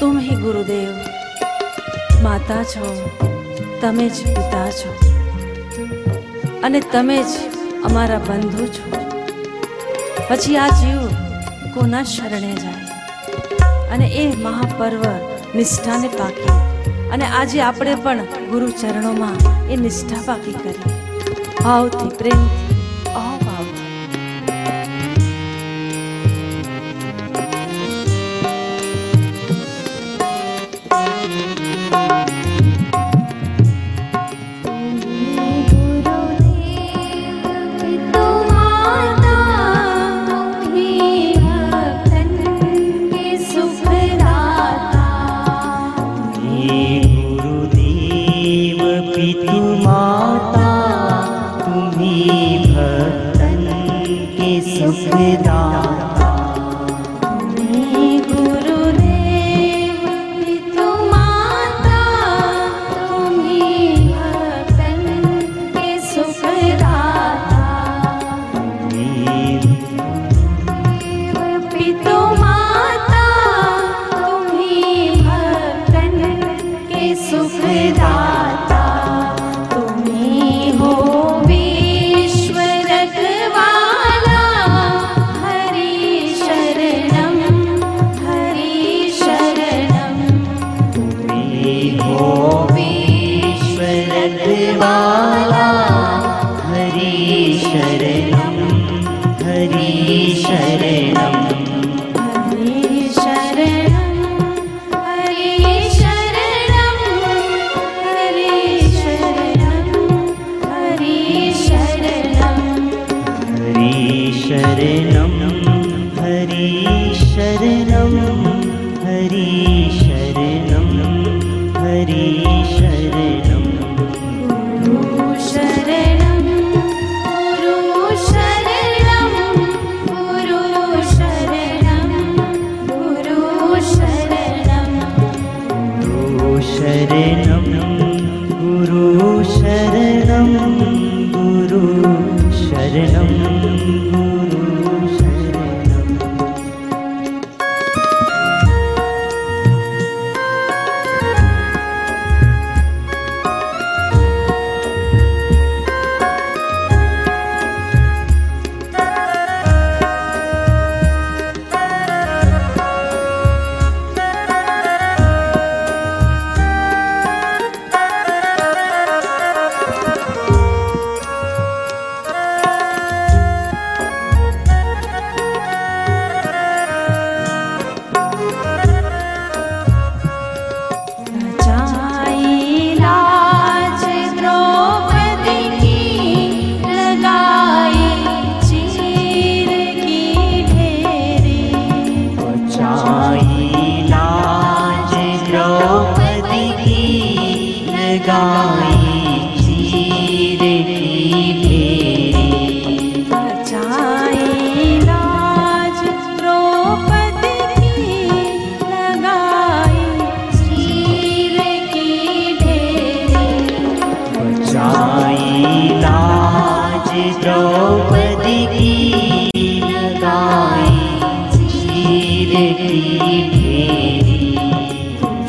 તુમ હિ ગુરુદેવ માતા છો તમે જ પિતા છો અને તમે જ અમારા બંધુ છો પછી આ જીવ કોના શરણે જાય અને એ મહાપર્વ નિષ્ઠાને પાકી અને આજે આપણે પણ ગુરુ ચરણોમાં એ નિષ્ઠા પાકી કરી ભાવથી પ્રેમથી અહો गुरुदेव पितु माता तुम्ही भक्तन के सपदा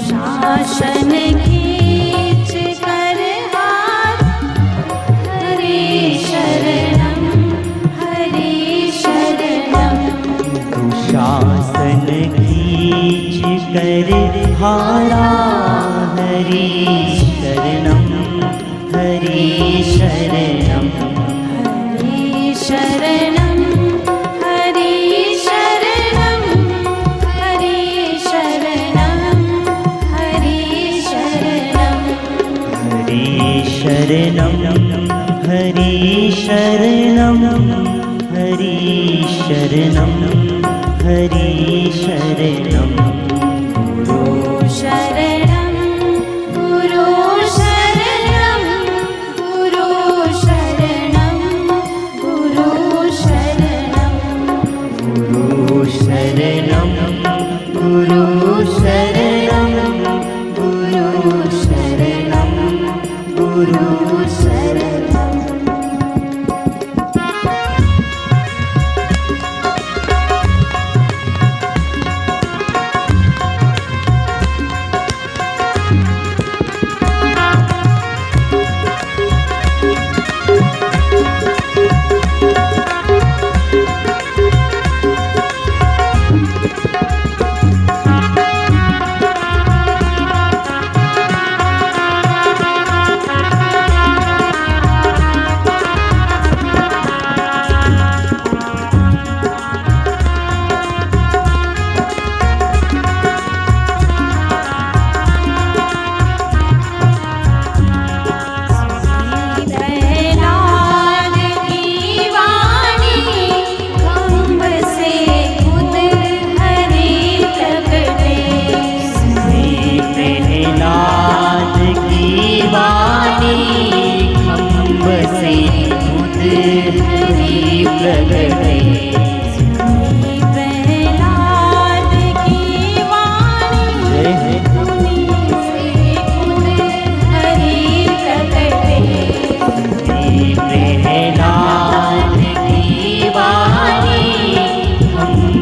शासन शरणम हरे शासन खींच कर हारा हरे शरणम हरे शरणम हरे शरणम्।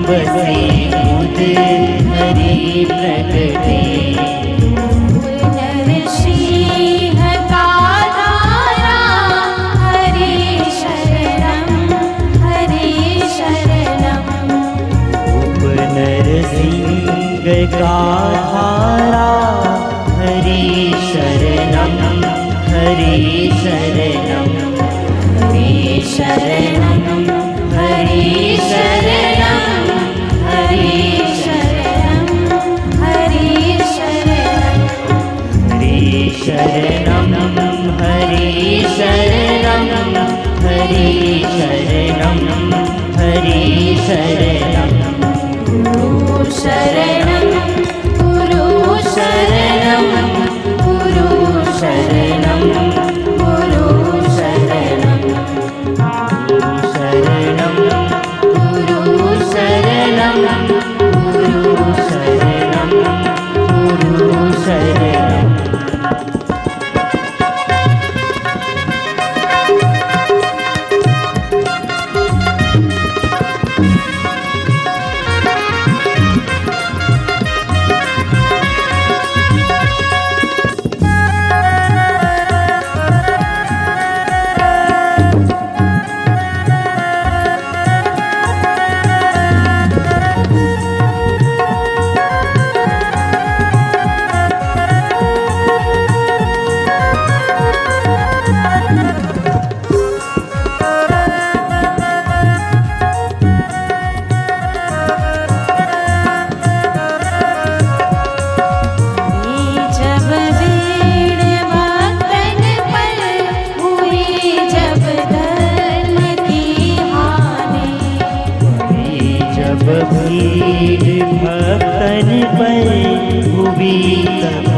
对对。शरण ભક્તન પૈ ભૂવી